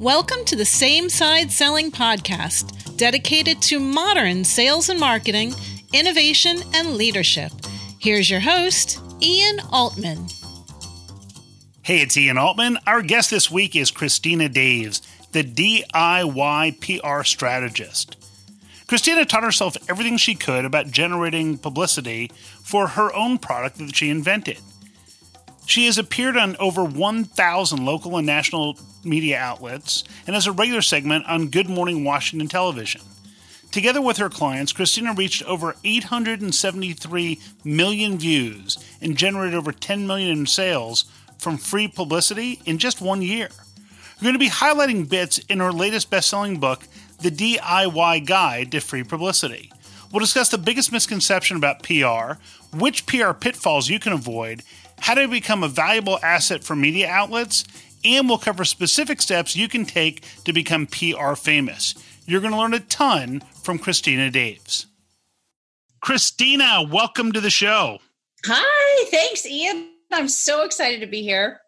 Welcome to the Same Side Selling Podcast, dedicated to modern sales and marketing, innovation, and leadership. Here's your host, Ian Altman. Hey, it's Ian Altman. Our guest this week is Christina Daves, the DIY PR strategist. Christina taught herself everything she could about generating publicity for her own product that she invented. She has appeared on over 1,000 local and national media outlets and has a regular segment on Good Morning Washington television. Together with her clients, Christina reached over 873 million views and generated over 10 million in sales from free publicity in just one year. We're going to be highlighting bits in her latest best selling book, The DIY Guide to Free Publicity. We'll discuss the biggest misconception about PR, which PR pitfalls you can avoid, how to become a valuable asset for media outlets, and we'll cover specific steps you can take to become PR famous. You're going to learn a ton from Christina Daves. Christina, welcome to the show. Hi, thanks, Ian. I'm so excited to be here.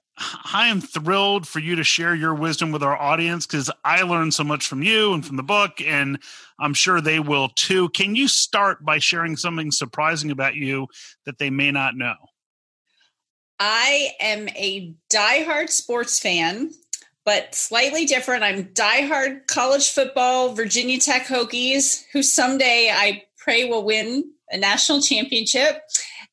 I am thrilled for you to share your wisdom with our audience because I learned so much from you and from the book, and I'm sure they will too. Can you start by sharing something surprising about you that they may not know? I am a diehard sports fan, but slightly different. I'm diehard college football, Virginia Tech Hokies, who someday I pray will win a national championship,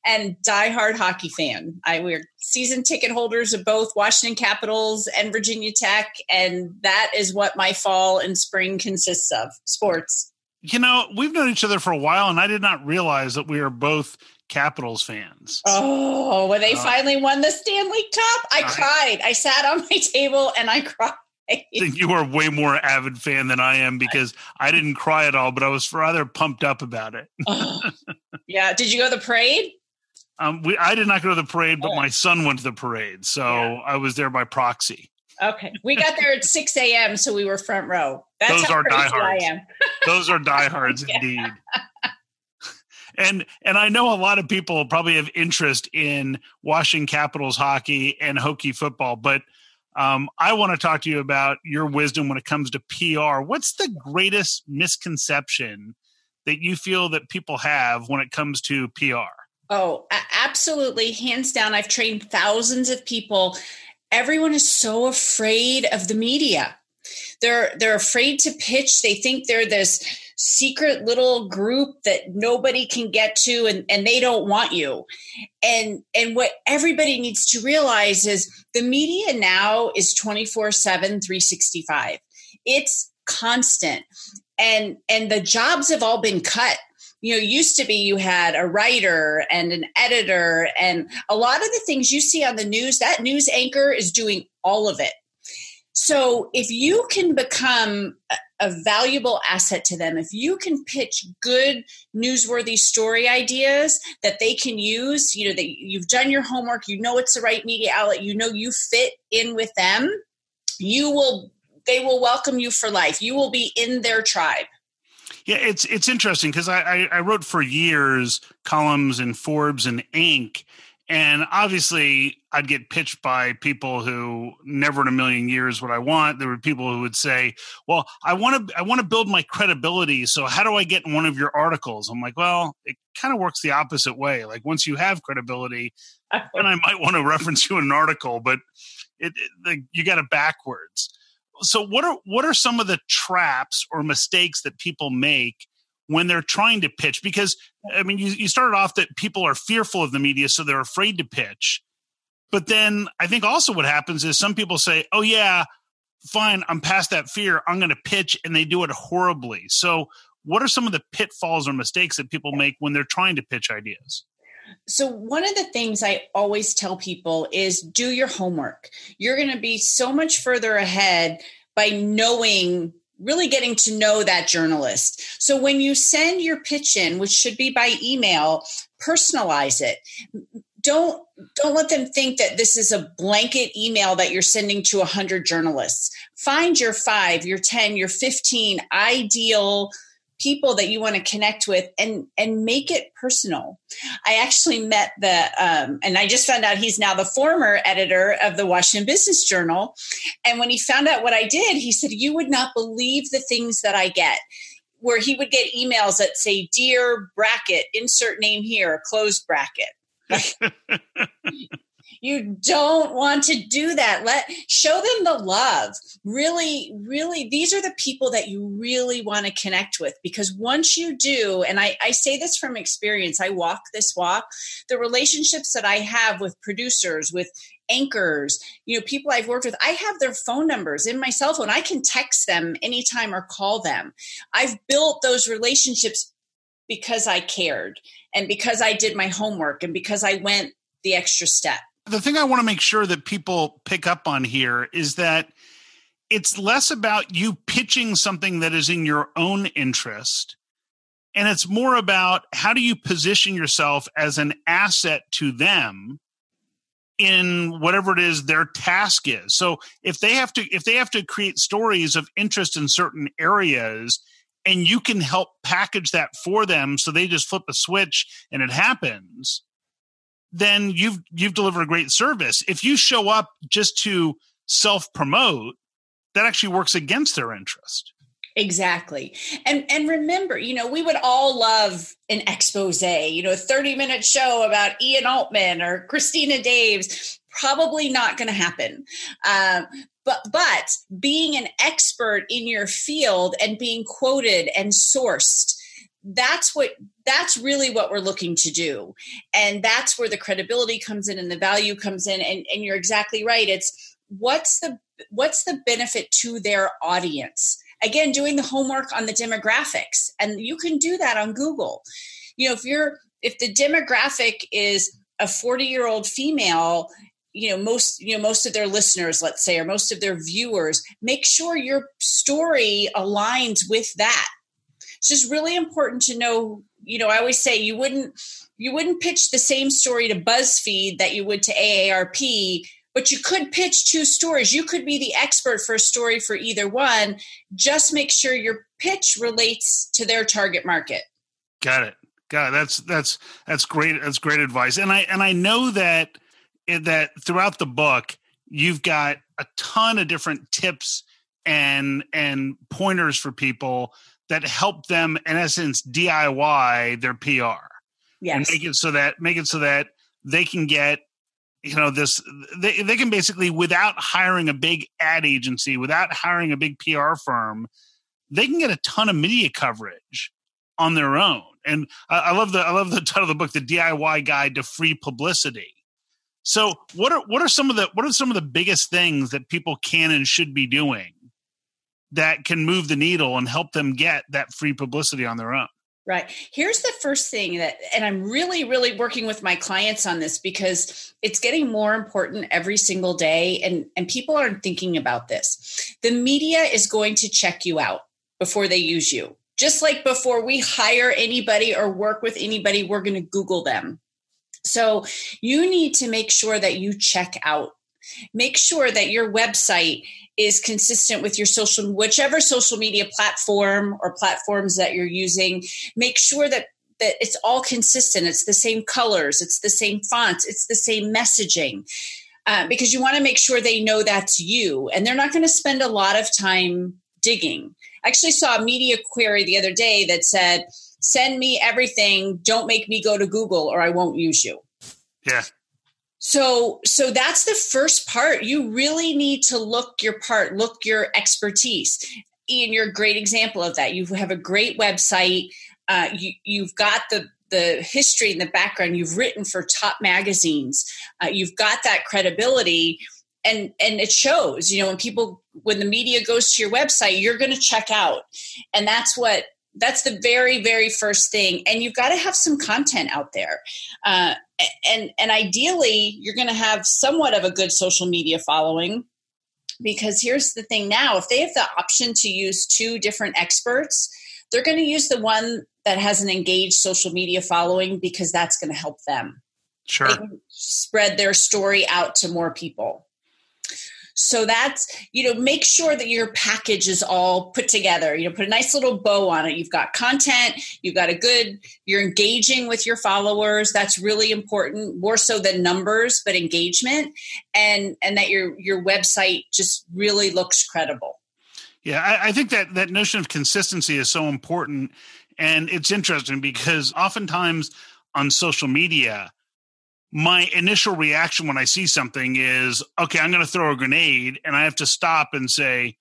and diehard hockey fan. I we're season ticket holders of both Washington Capitals and Virginia Tech, and that is what my fall and spring consists of sports. You know, we've known each other for a while, and I did not realize that we are both Capitals fans. Oh, when they uh, finally won the Stanley Cup, I, I cried. I sat on my table and I cried. I think you are way more avid fan than I am because I didn't cry at all, but I was rather pumped up about it. oh, yeah. Did you go to the parade? Um, we, I did not go to the parade, but oh. my son went to the parade, so yeah. I was there by proxy. Okay, we got there at six a.m., so we were front row. That's Those are diehards. I am. Those are diehards yeah. indeed and and I know a lot of people probably have interest in Washington Capitals hockey and Hokie football, but um, I want to talk to you about your wisdom when it comes to PR. What's the greatest misconception that you feel that people have when it comes to PR? Oh, absolutely, hands down. I've trained thousands of people. Everyone is so afraid of the media. They're they're afraid to pitch. They think they're this secret little group that nobody can get to and, and they don't want you. And and what everybody needs to realize is the media now is 24 7 365 it's constant. And and the jobs have all been cut. You know used to be you had a writer and an editor and a lot of the things you see on the news that news anchor is doing all of it. So if you can become a valuable asset to them, if you can pitch good newsworthy story ideas that they can use, you know, that you've done your homework, you know it's the right media outlet, you know you fit in with them, you will they will welcome you for life. You will be in their tribe. Yeah, it's it's interesting because I, I, I wrote for years columns in Forbes and Inc. And obviously, I'd get pitched by people who never in a million years would I want. There were people who would say, "Well, I want to, I want to build my credibility. So how do I get in one of your articles?" I'm like, "Well, it kind of works the opposite way. Like once you have credibility, then I might want to reference you in an article, but it, it the, you got it backwards." So what are what are some of the traps or mistakes that people make when they're trying to pitch because i mean you, you started off that people are fearful of the media so they're afraid to pitch. But then i think also what happens is some people say oh yeah fine i'm past that fear i'm going to pitch and they do it horribly. So what are some of the pitfalls or mistakes that people make when they're trying to pitch ideas? So, one of the things I always tell people is do your homework. You're going to be so much further ahead by knowing really getting to know that journalist. So when you send your pitch in, which should be by email, personalize it. Don't don't let them think that this is a blanket email that you're sending to 100 journalists. Find your 5, your 10, your 15 ideal people that you want to connect with and and make it personal. I actually met the um, and i just found out he's now the former editor of the washington business journal. And when he found out what i did he said you would not believe the things that i get. Where he would get emails that say dear bracket insert name here close bracket you don't want to do that. Let show them the love. Really really these are the people that you really want to connect with because once you do and I, I say this from experience i walk this walk the relationships that i have with producers with anchors you know people i've worked with i have their phone numbers in my cell phone. I can text them anytime or call them. I've built those relationships because i cared and because i did my homework and because i went the extra step the thing I want to make sure that people pick up on here is that it's less about you pitching something that is in your own interest and it's more about how do you position yourself as an asset to them in whatever it is their task is. So if they have to if they have to create stories of interest in certain areas and you can help package that for them so they just flip a switch and it happens then you've you've delivered a great service. If you show up just to self promote, that actually works against their interest. Exactly. And and remember, you know, we would all love an expose, you know, a 30 minute show about Ian Altman or Christina Daves. Probably not going to happen. Um, but but being an expert in your field and being quoted and sourced that's what that's really what we're looking to do. And that's where the credibility comes in and the value comes in. And, and you're exactly right. It's what's the what's the benefit to their audience? Again doing the homework on the demographics and you can do that on google. You know if you're if the demographic is a 40 year old female you know most you know most of their listeners let's say or most of their viewers make sure your story aligns with that. It's just really important to know you know i always say you wouldn't you wouldn't pitch the same story to buzzfeed that you would to aarp but you could pitch two stories. You could be the expert for a story for either one. Just make sure your pitch relates to their target market. Got it. God, that's that's that's great that's great advice. And i and i know that eh, that throughout the book you've got a ton of different tips and and pointers for people that help them in essence DIY their PR. Yes. And make it so that make it so that they can get you know this they, they can basically without hiring a big ad agency without hiring a big pr firm they can get a ton of media coverage on their own and I, I love the i love the title of the book the diy guide to free publicity so what are what are some of the what are some of the biggest things that people can and should be doing that can move the needle and help them get that free publicity on their own. Right. Here's the first thing that, and I'm really, really working with my clients on this because it's getting more important every single day, and, and people aren't thinking about this. The media is going to check you out before they use you. Just like before we hire anybody or work with anybody, we're going to Google them. So you need to make sure that you check out. Make sure that your website is consistent with your social whichever social media platform or platforms that you're using. Make sure that that it's all consistent. It's the same colors. It's the same fonts. It's the same messaging. Uh, because you want to make sure they know that's you and they're not going to spend a lot of time digging. I actually saw a media query the other day that said send me everything. Don't make me go to google or i won't use you. Yeah so so that's the first part. You really need to look your part look your expertise. Ian you're a great example of that you have a great website. Uh, you, you've got the the history and the background. You've written for top magazines. Uh, you've got that credibility. And and it shows you know when people when the media goes to your website you're going to check out. And that's what that's the very very first thing. And you've got to have some content out there. Uh, and and ideally you're going to have somewhat of a good social media following. Because here's the thing now if they have the option to use two different experts they're going to use the one that has an engaged social media following because that's going to help them. Sure. Spread their story out to more people So that's, you know, make sure that your package is all put together. You know, put a nice little bow on it. You've got content, you've got a good, you're engaging with your followers. That's really important, more so than numbers, but engagement and and that your your website just really looks credible. Yeah, I, I think that that notion of consistency is so important. And it's interesting because oftentimes on social media, my initial reaction when I see something is, okay, I'm going to throw a grenade, and I have to stop and say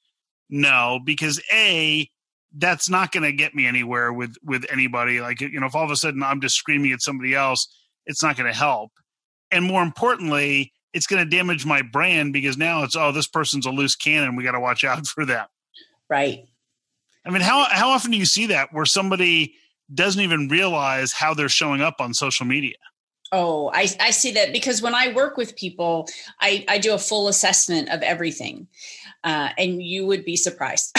no because a that's not going to get me anywhere with with anybody. Like you know, if all of a sudden I'm just screaming at somebody else, it's not going to help. And more importantly, it's going to damage my brand because now it's oh, this person's a loose cannon. We got to watch out for them. Right. I mean, how how often do you see that where somebody doesn't even realize how they're showing up on social media? Oh, I, I see that because when I work with people, I, I do a full assessment of everything. Uh, and you would be surprised.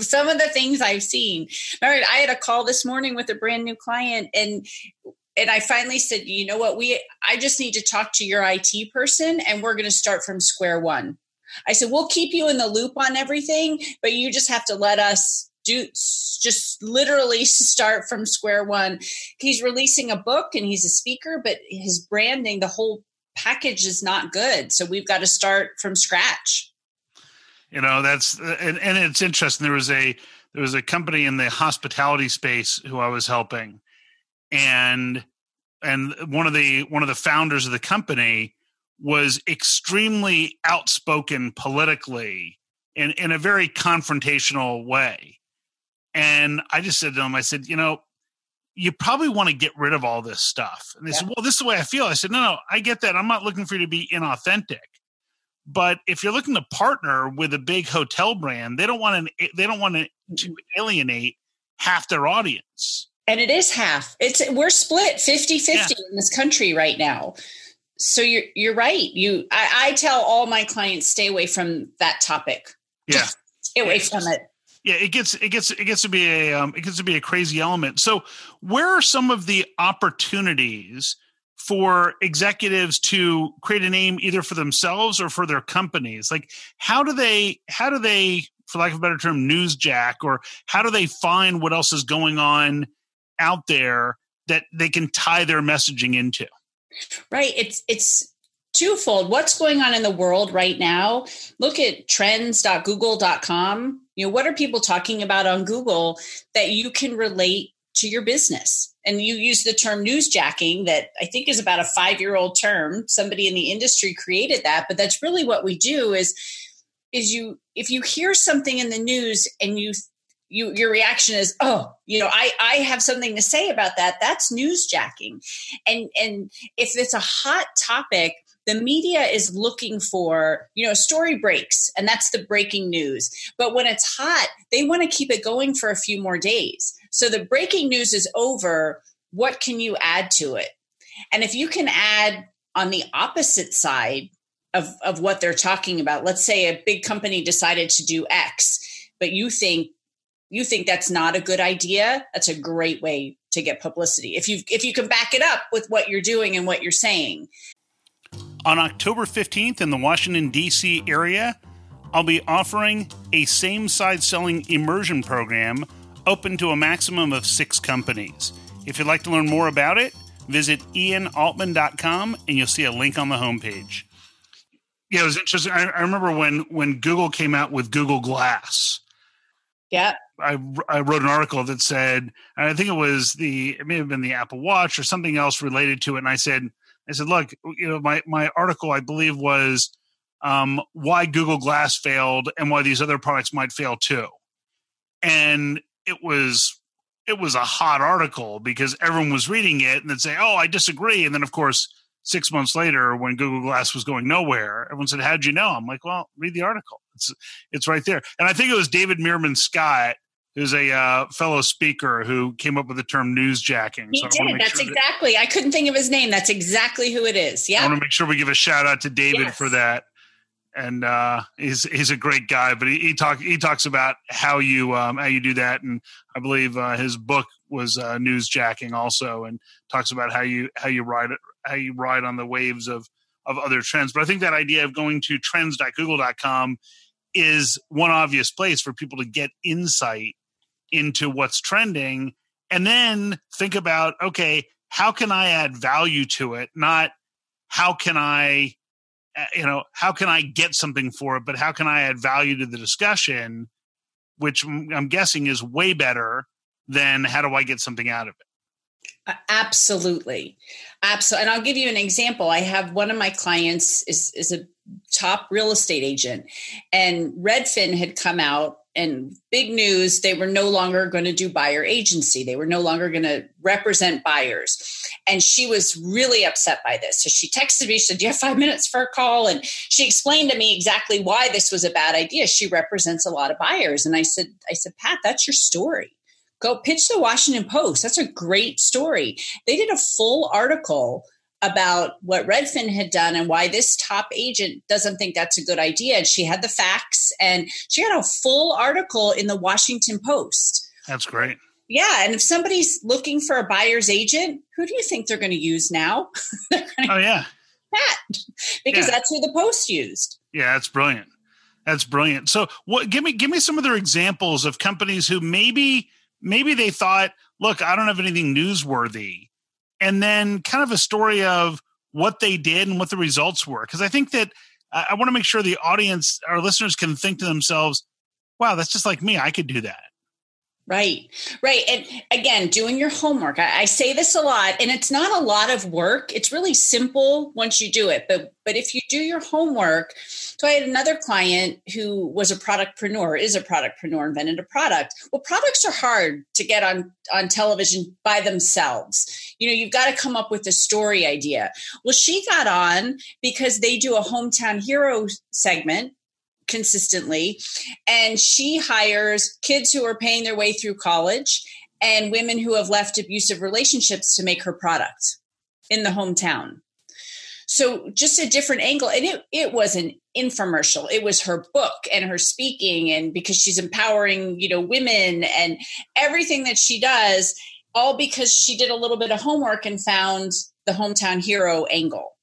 Some of the things I've seen. Remember, I had a call this morning with a brand new client, and and I finally said, you know what, we I just need to talk to your IT person, and we're going to start from square one. I said, we'll keep you in the loop on everything, but you just have to let us do just literally start from square one. He's releasing a book and he's a speaker, but his branding, the whole package is not good. So we've got to start from scratch. You know, that's and, and it's interesting. There was a there was a company in the hospitality space who I was helping, and and one of the one of the founders of the company was extremely outspoken politically in, in a very confrontational way. And I just said to him, I said, you know, you probably want to get rid of all this stuff. And they yeah. said, well, this is the way I feel. I said, no, no, I get that. I'm not looking for you to be inauthentic. But if you're looking to partner with a big hotel brand, they don't want to, they don't want to, to alienate half their audience. And it is half. It's we're split 50-50 yeah. in this country right now so you're you're right. You I, I, tell all my clients stay away from that topic. Yeah. stay away from it. Yeah, it gets it gets it gets to be a um, it gets to be a crazy element. So, where are some of the opportunities for executives to create a name either for themselves or for their companies? Like, how do they how do they, for lack of a better term, newsjack, or how do they find what else is going on out there that they can tie their messaging into? Right. It's it's twofold. What's going on in the world right now? Look at trends.google.com. You know, what are people talking about on Google that you can relate to your business? And you use the term newsjacking that I think is about a 5-year-old term. Somebody in the industry created that, but that's really what we do is is you if you hear something in the news and you you your reaction is oh you know i i have something to say about that that's newsjacking and and if it's a hot topic the media is looking for you know a story breaks and that's the breaking news but when it's hot they want to keep it going for a few more days so the breaking news is over what can you add to it and if you can add on the opposite side of, of what they're talking about let's say a big company decided to do x but you think you think that's not a good idea, that's a great way to get publicity. If you if you can back it up with what you're doing and what you're saying. On October 15th in the Washington D.C. area, I'll be offering a same-side selling immersion program open to a maximum of 6 companies. If you'd like to learn more about it, visit ianaltman.com and you'll see a link on the homepage. Yeah, it was interesting. I, I remember when when Google came out with Google Glass yeah. I, I wrote an article that said, I think it was the, it may have been the Apple Watch or something else related to it. And I said, I said, look, you know, my, my article, I believe was um, why Google Glass failed and why these other products might fail too. And it was, it was a hot article because everyone was reading it and they'd say, oh, I disagree. And then of course, six months later when Google Glass was going nowhere, everyone said, how'd you know? I'm like, well, read the article. It's it's right there. And I think it was David Meerman Scott, who's a uh, fellow speaker who came up with the term newsjacking. He so did. That's sure exactly. That, I couldn't think of his name. That's exactly who it is. Yeah. I want to make sure we give a shout out to David yes. for that. And uh, he's he's a great guy, but he, he talk he talks about how you um, how you do that, and I believe uh, his book was uh, newsjacking also, and talks about how you how you ride how you ride on the waves of of other trends. But I think that idea of going to trends.google.com is one obvious place for people to get insight into what's trending and then think about okay how can i add value to it not how can i uh, you know how can i get something for it but how can i add value to the discussion which i'm guessing is way better than how do i get something out of it Absolutely. Absolutely. And I'll give you an example. I have one of my clients is, is a top real estate agent and Redfin had come out and big news they were no longer going to do buyer agency. They were no longer going to represent buyers. And she was really upset by this. So she texted me she said do you have five minutes for a call? And she explained to me exactly why this was a bad idea. She represents a lot of buyers. And i said i said pat that's your story. Go pitch the Washington Post. That's a great story. They did a full article about what Redfin had done and why this top agent doesn't think that's a good idea. And she had the facts and she had a full article in the Washington Post. That's great. Yeah. And if somebody's looking for a buyer's agent, who do you think they're going to use now? oh, yeah. That because yeah. that's who the Post used. Yeah, that's brilliant. That's brilliant. So, what? Give me give me some other examples of companies who maybe maybe they thought, look, I don't have anything newsworthy. And then kind of a story of what they did and what the results were. Because I think that I, want to make sure the audience, our listeners can think to themselves, wow, that's just like me. I could do that. Right, right. And again, doing your homework. I, I, say this a lot, and it's not a lot of work. It's really simple once you do it. But but if you do your homework, so I had another client who was a productpreneur, is a productpreneur, invented a product. Well, products are hard to get on on television by themselves. You know, you've got to come up with a story idea. Well, she got on because they do a hometown hero segment consistently. And she hires kids who are paying their way through college and women who have left abusive relationships to make her product in the hometown. So just a different angle. And it, it was an infomercial. It was her book and her speaking and because she's empowering, you know, women and everything that she does, all because she did a little bit of homework and found the hometown hero angle.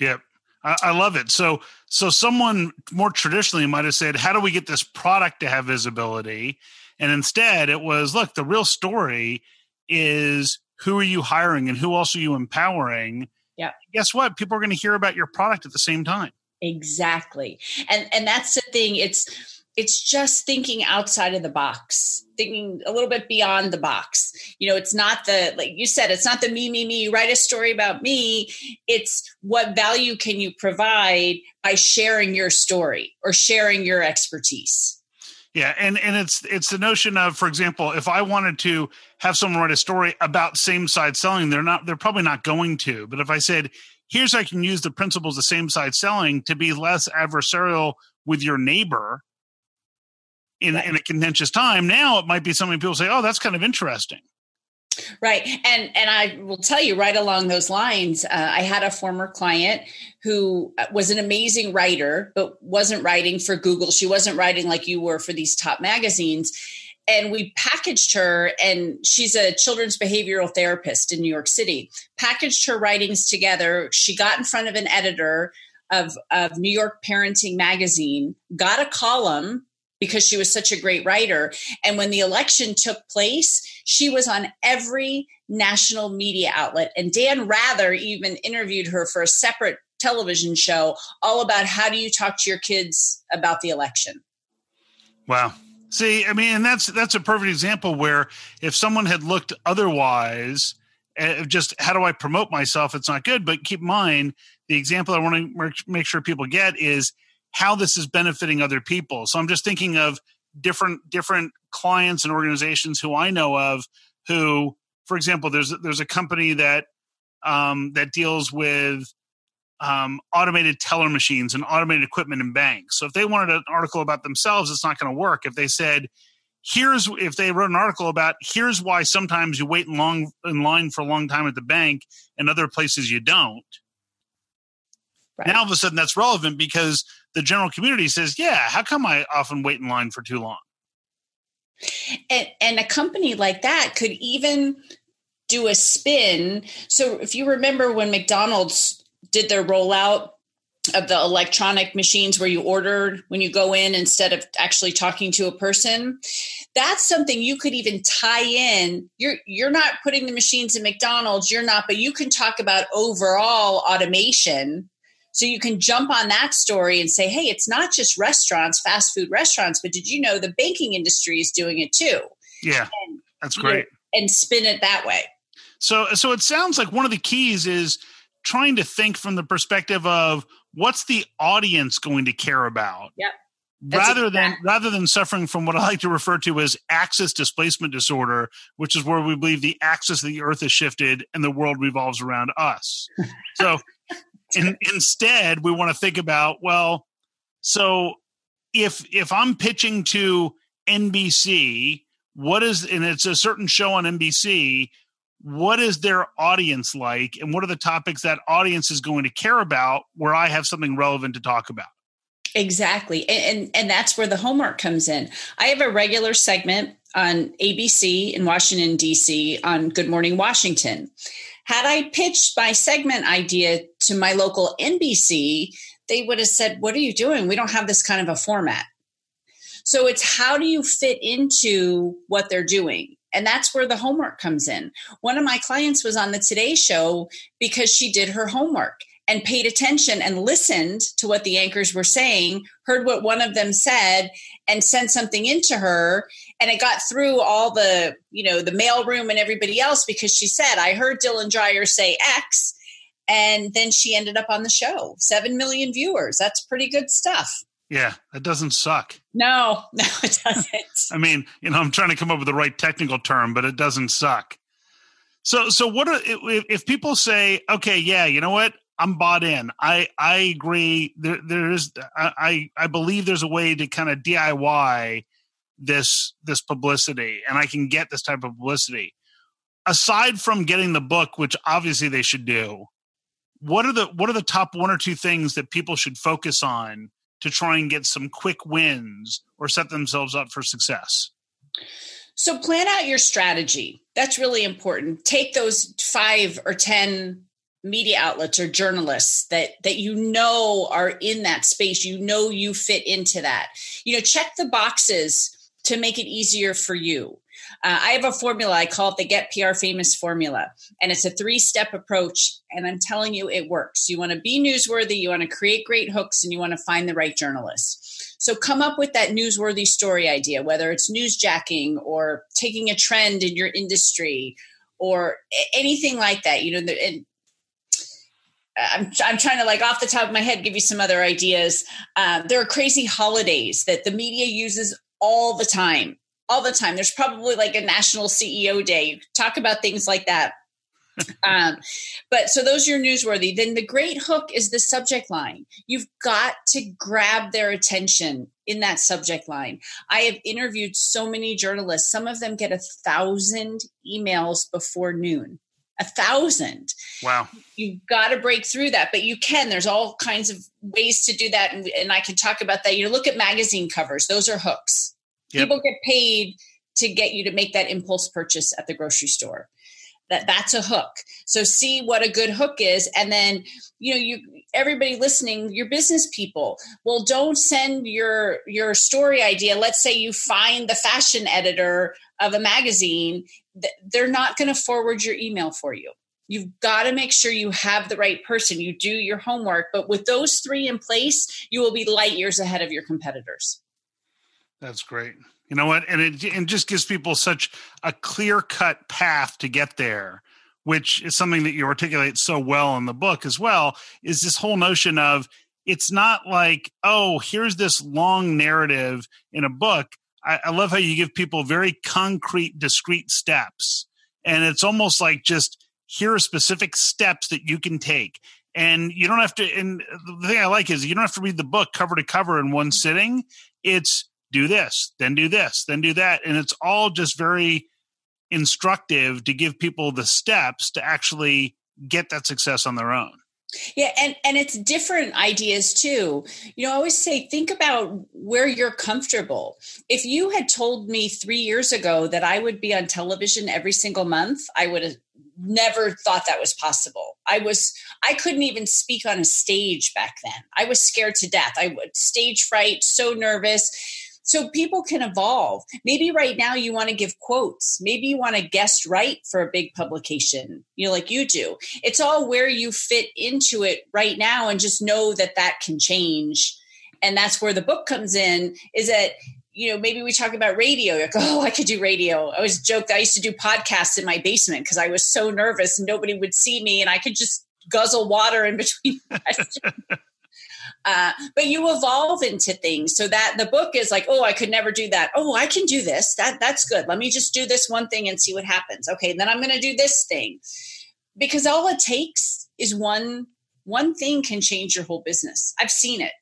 Yep. I, I love it. So, so someone more traditionally might have said, "How do we get this product to have visibility?" And instead, it was, "Look, the real story is who are you hiring and who else are you empowering?" Yeah. Guess what? People are going to hear about your product at the same time. Exactly. And and that's the thing. It's it's just thinking outside of the box thinking a little bit beyond the box. You know it's not the like you said it's not the me me me write a story about me. It's what value can you provide by sharing your story or sharing your expertise? Yeah and and it's it's the notion of for example if i wanted to have someone write a story about same side selling they're not they're probably not going to. But if i said here's how i can use the principles of same side selling to be less adversarial with your neighbor in, right. in a contentious time. Now it might be something people say, oh, that's kind of interesting. Right. And and I will tell you right along those lines, uh, I had a former client who uh, was an amazing writer, but wasn't writing for Google. She wasn't writing like you were for these top magazines. And we packaged her, and she's a children's behavioral therapist in New York City. Packaged her writings together. She got in front of an editor of, of New York Parenting Magazine, got a column because she was such a great writer. And when the election took place, she was on every national media outlet. And Dan Rather even interviewed her for a separate television show all about how do you talk to your kids about the election. Wow. See, I mean, and that's that's a perfect example where if someone had looked otherwise, uh, just how do I promote myself? It's not good. But keep in mind, the example I want to make sure people get is how this is benefiting other people. So I'm just thinking of different different clients and organizations who I know of who, for example, there's there's a company that um, that deals with um, automated teller machines and automated equipment in banks. So if they wanted an article about themselves, it's not going to work. If they said, here's if they wrote an article about here's why sometimes you wait in long in line for a long time at the bank and other places you don't. Right. Now all of a sudden that's relevant because the general community says, yeah, how come I often wait in line for too long? And, and a company like that could even do a spin. So if you remember when McDonald's did their rollout of the electronic machines where you order when you go in instead of actually talking to a person that's something you could even tie in you're you're not putting the machines in McDonald's you're not but you can talk about overall automation so you can jump on that story and say hey it's not just restaurants fast food restaurants but did you know the banking industry is doing it too yeah and, that's great you know, and spin it that way so so it sounds like one of the keys is trying to think from the perspective of what's the audience going to care about? Yep. rather than rather than suffering from what I like to refer to as axis displacement disorder, which is where we believe the axis of the earth is shifted and the world revolves around us. So in, instead, we want to think about well, so if if I'm pitching to NBC, what is and it's a certain show on NBC, what is their audience like and what are the topics that audience is going to care about where i have something relevant to talk about? Exactly and, and, and that's where the homework comes in. I have a regular segment on abc in washington d.c on good morning washington. Had i pitched my segment idea to my local nbc they would have said what are you doing we don't have this kind of a format so it's how do you fit into what they're doing and that's where the homework comes in. One of my clients was on the Today Show because she did her homework and paid attention and listened to what the anchors were saying, heard what one of them said, and sent something into her. And it got through all the, you know, the mailroom and everybody else because she said, I heard Dylan Dreyer say X. And then she ended up on the show. Seven million viewers. That's pretty good stuff. Yeah, it doesn't suck. No, no, it doesn't. I mean, you know, I'm trying to come up with the right technical term, but it doesn't suck. So, so what are, if, if people say, okay, yeah, you know what? I'm bought in. I I agree. There there is I I believe there's a way to kind of DIY this this publicity, and I can get this type of publicity. Aside from getting the book, which obviously they should do, what are the what are the top one or two things that people should focus on to try and get some quick wins or set themselves up for success? So, plan out your strategy. That's really important. Take those five or 10 media outlets or journalists that that you know are in that space you know you fit into that you know check the boxes to make it easier for you uh, I have a formula. I call it the Get PR Famous formula. And it's a three step approach. And I'm telling you, it works. You want to be newsworthy, you want to create great hooks, and you want to find the right journalists. So come up with that newsworthy story idea, whether it's newsjacking or taking a trend in your industry or anything like that. You know, and I'm, I'm trying to like off the top of my head give you some other ideas. Uh, there are crazy holidays that the media uses all the time all the time. There's probably like a national CEO day. Talk about things like that. um, but so those are newsworthy. Then the great hook is the subject line. You've got to grab their attention in that subject line. I have interviewed so many journalists. Some of them get a thousand emails before noon. A thousand. Wow. You've got to break through that, but you can. There's all kinds of ways to do that. And, and I can talk about that. You know, look at magazine covers, those are hooks People get paid to get you to make that impulse purchase at the grocery store. That that's a hook. So see what a good hook is, and then you know you everybody listening, your business people. Well, don't send your your story idea. Let's say you find the fashion editor of a magazine. They're not going to forward your email for you. You've got to make sure you have the right person. You do your homework, but with those three in place, you will be light years ahead of your competitors. That's great. You know what? And it, it just gives people such a clear cut path to get there, which is something that you articulate so well in the book as well. Is this whole notion of it's not like, oh, here's this long narrative in a book. I, I love how you give people very concrete, discrete steps. And it's almost like just here are specific steps that you can take and you don't have to and the thing i like is you don't have to read the book cover to cover in one sitting it's do this, then do this, then do that. And it's all just very instructive to give people the steps to actually get that success on their own. Yeah, and and it's different ideas too. You know, I always say think about where you're comfortable. If you had told me 3 years ago that I would be on television every single month, I would have never thought that was possible. I was I couldn't even speak on a stage back then. I was scared to death. I would stage fright, so nervous. So people can evolve. Maybe right now you want to give quotes. Maybe you want to guest write for a big publication, you know, like you do. It's all where you fit into it right now and just know that that can change. And that's where the book comes in is that you know, maybe we talk about radio. You're like, oh, I could do radio. I was joked. I used to do podcasts in my basement because I was so nervous and nobody would see me, and I could just guzzle water in between uh, but you evolve into things so that the book is like, oh, I could never do that. Oh, I can do this. That that's good. Let me just do this one thing and see what happens. Okay, then I'm going to do this thing because all it takes is one one thing can change your whole business. I've seen it.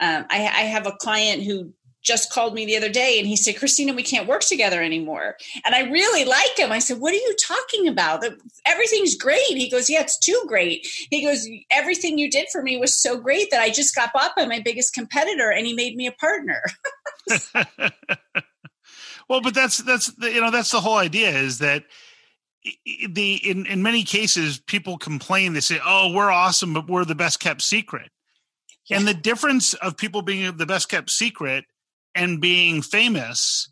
Um, I, I have a client who just called me the other day and he said, Christina, we can't work together anymore. And I really like him. I said, What are you talking about? Everything's great. He goes, Yeah, it's too great. He goes, Everything you did for me was so great that I just got bought by my biggest competitor and he made me a partner. well, but that's, that's, the, you know, that's the whole idea is that the, in, in many cases, people complain, they say, Oh, we're awesome, but we're the best kept secret. Yeah. And the difference of people being the best kept secret and being famous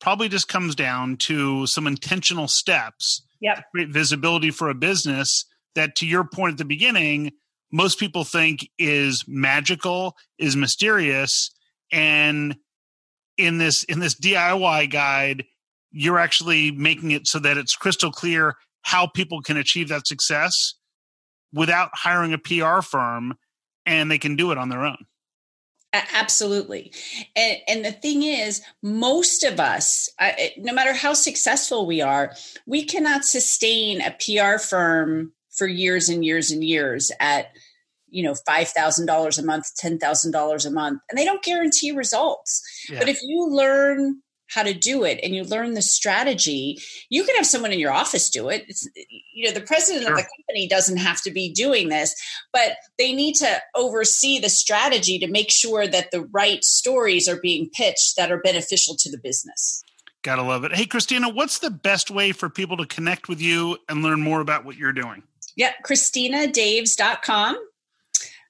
probably just comes down to some intentional steps yep. create visibility for a business that to your point at the beginning most people think is magical is mysterious and in this in this diy guide you're actually making it so that it's crystal clear how people can achieve that success without hiring a pr firm and they can do it on their own Absolutely. And, and the thing is, most of us, no matter how successful we are, we cannot sustain a PR firm for years and years and years at, you know, $5,000 a month, $10,000 a month, and they don't guarantee results. Yeah. But if you learn how to do it and you learn the strategy you can have someone in your office do it. It's you know the president sure. of the company doesn't have to be doing this but they need to oversee the strategy to make sure that the right stories are being pitched that are beneficial to the business. Gotta love it. Hey christina what's the best way for people to connect with you and learn more about what you're doing? Yeah christinadaves.com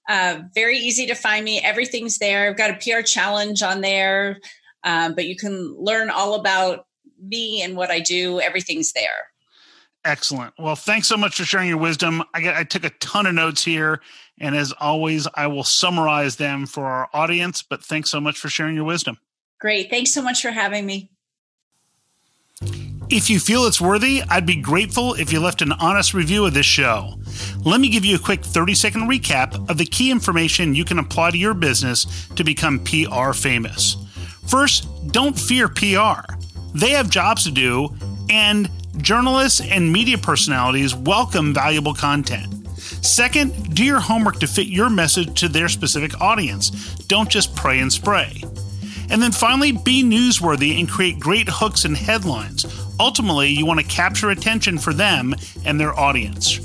uh, very easy to find me. Everything's there. I've got a pr challenge on there um, but you can learn all about me and what I do. Everything's there. Excellent. Well, thanks so much for sharing your wisdom. I, got, I took a ton of notes here, and as always, I will summarize them for our audience. But thanks so much for sharing your wisdom. Great. Thanks so much for having me. If you feel it's worthy, I'd be grateful if you left an honest review of this show. Let me give you a quick 30 second recap of the key information you can apply to your business to become PR famous. First, don't fear PR. They have jobs to do, and journalists and media personalities welcome valuable content. Second, do your homework to fit your message to their specific audience. Don't just pray and spray. And then finally, be newsworthy and create great hooks and headlines. Ultimately, you want to capture attention for them and their audience.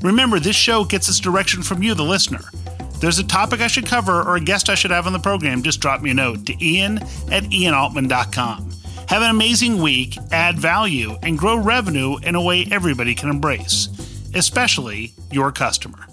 Remember, this show gets its direction from you, the listener there's a topic I should cover or a guest I should have on the program, just drop me a note to ian at ianaltman.com. Have an amazing week, add value, and grow revenue in a way everybody can embrace, especially your customer.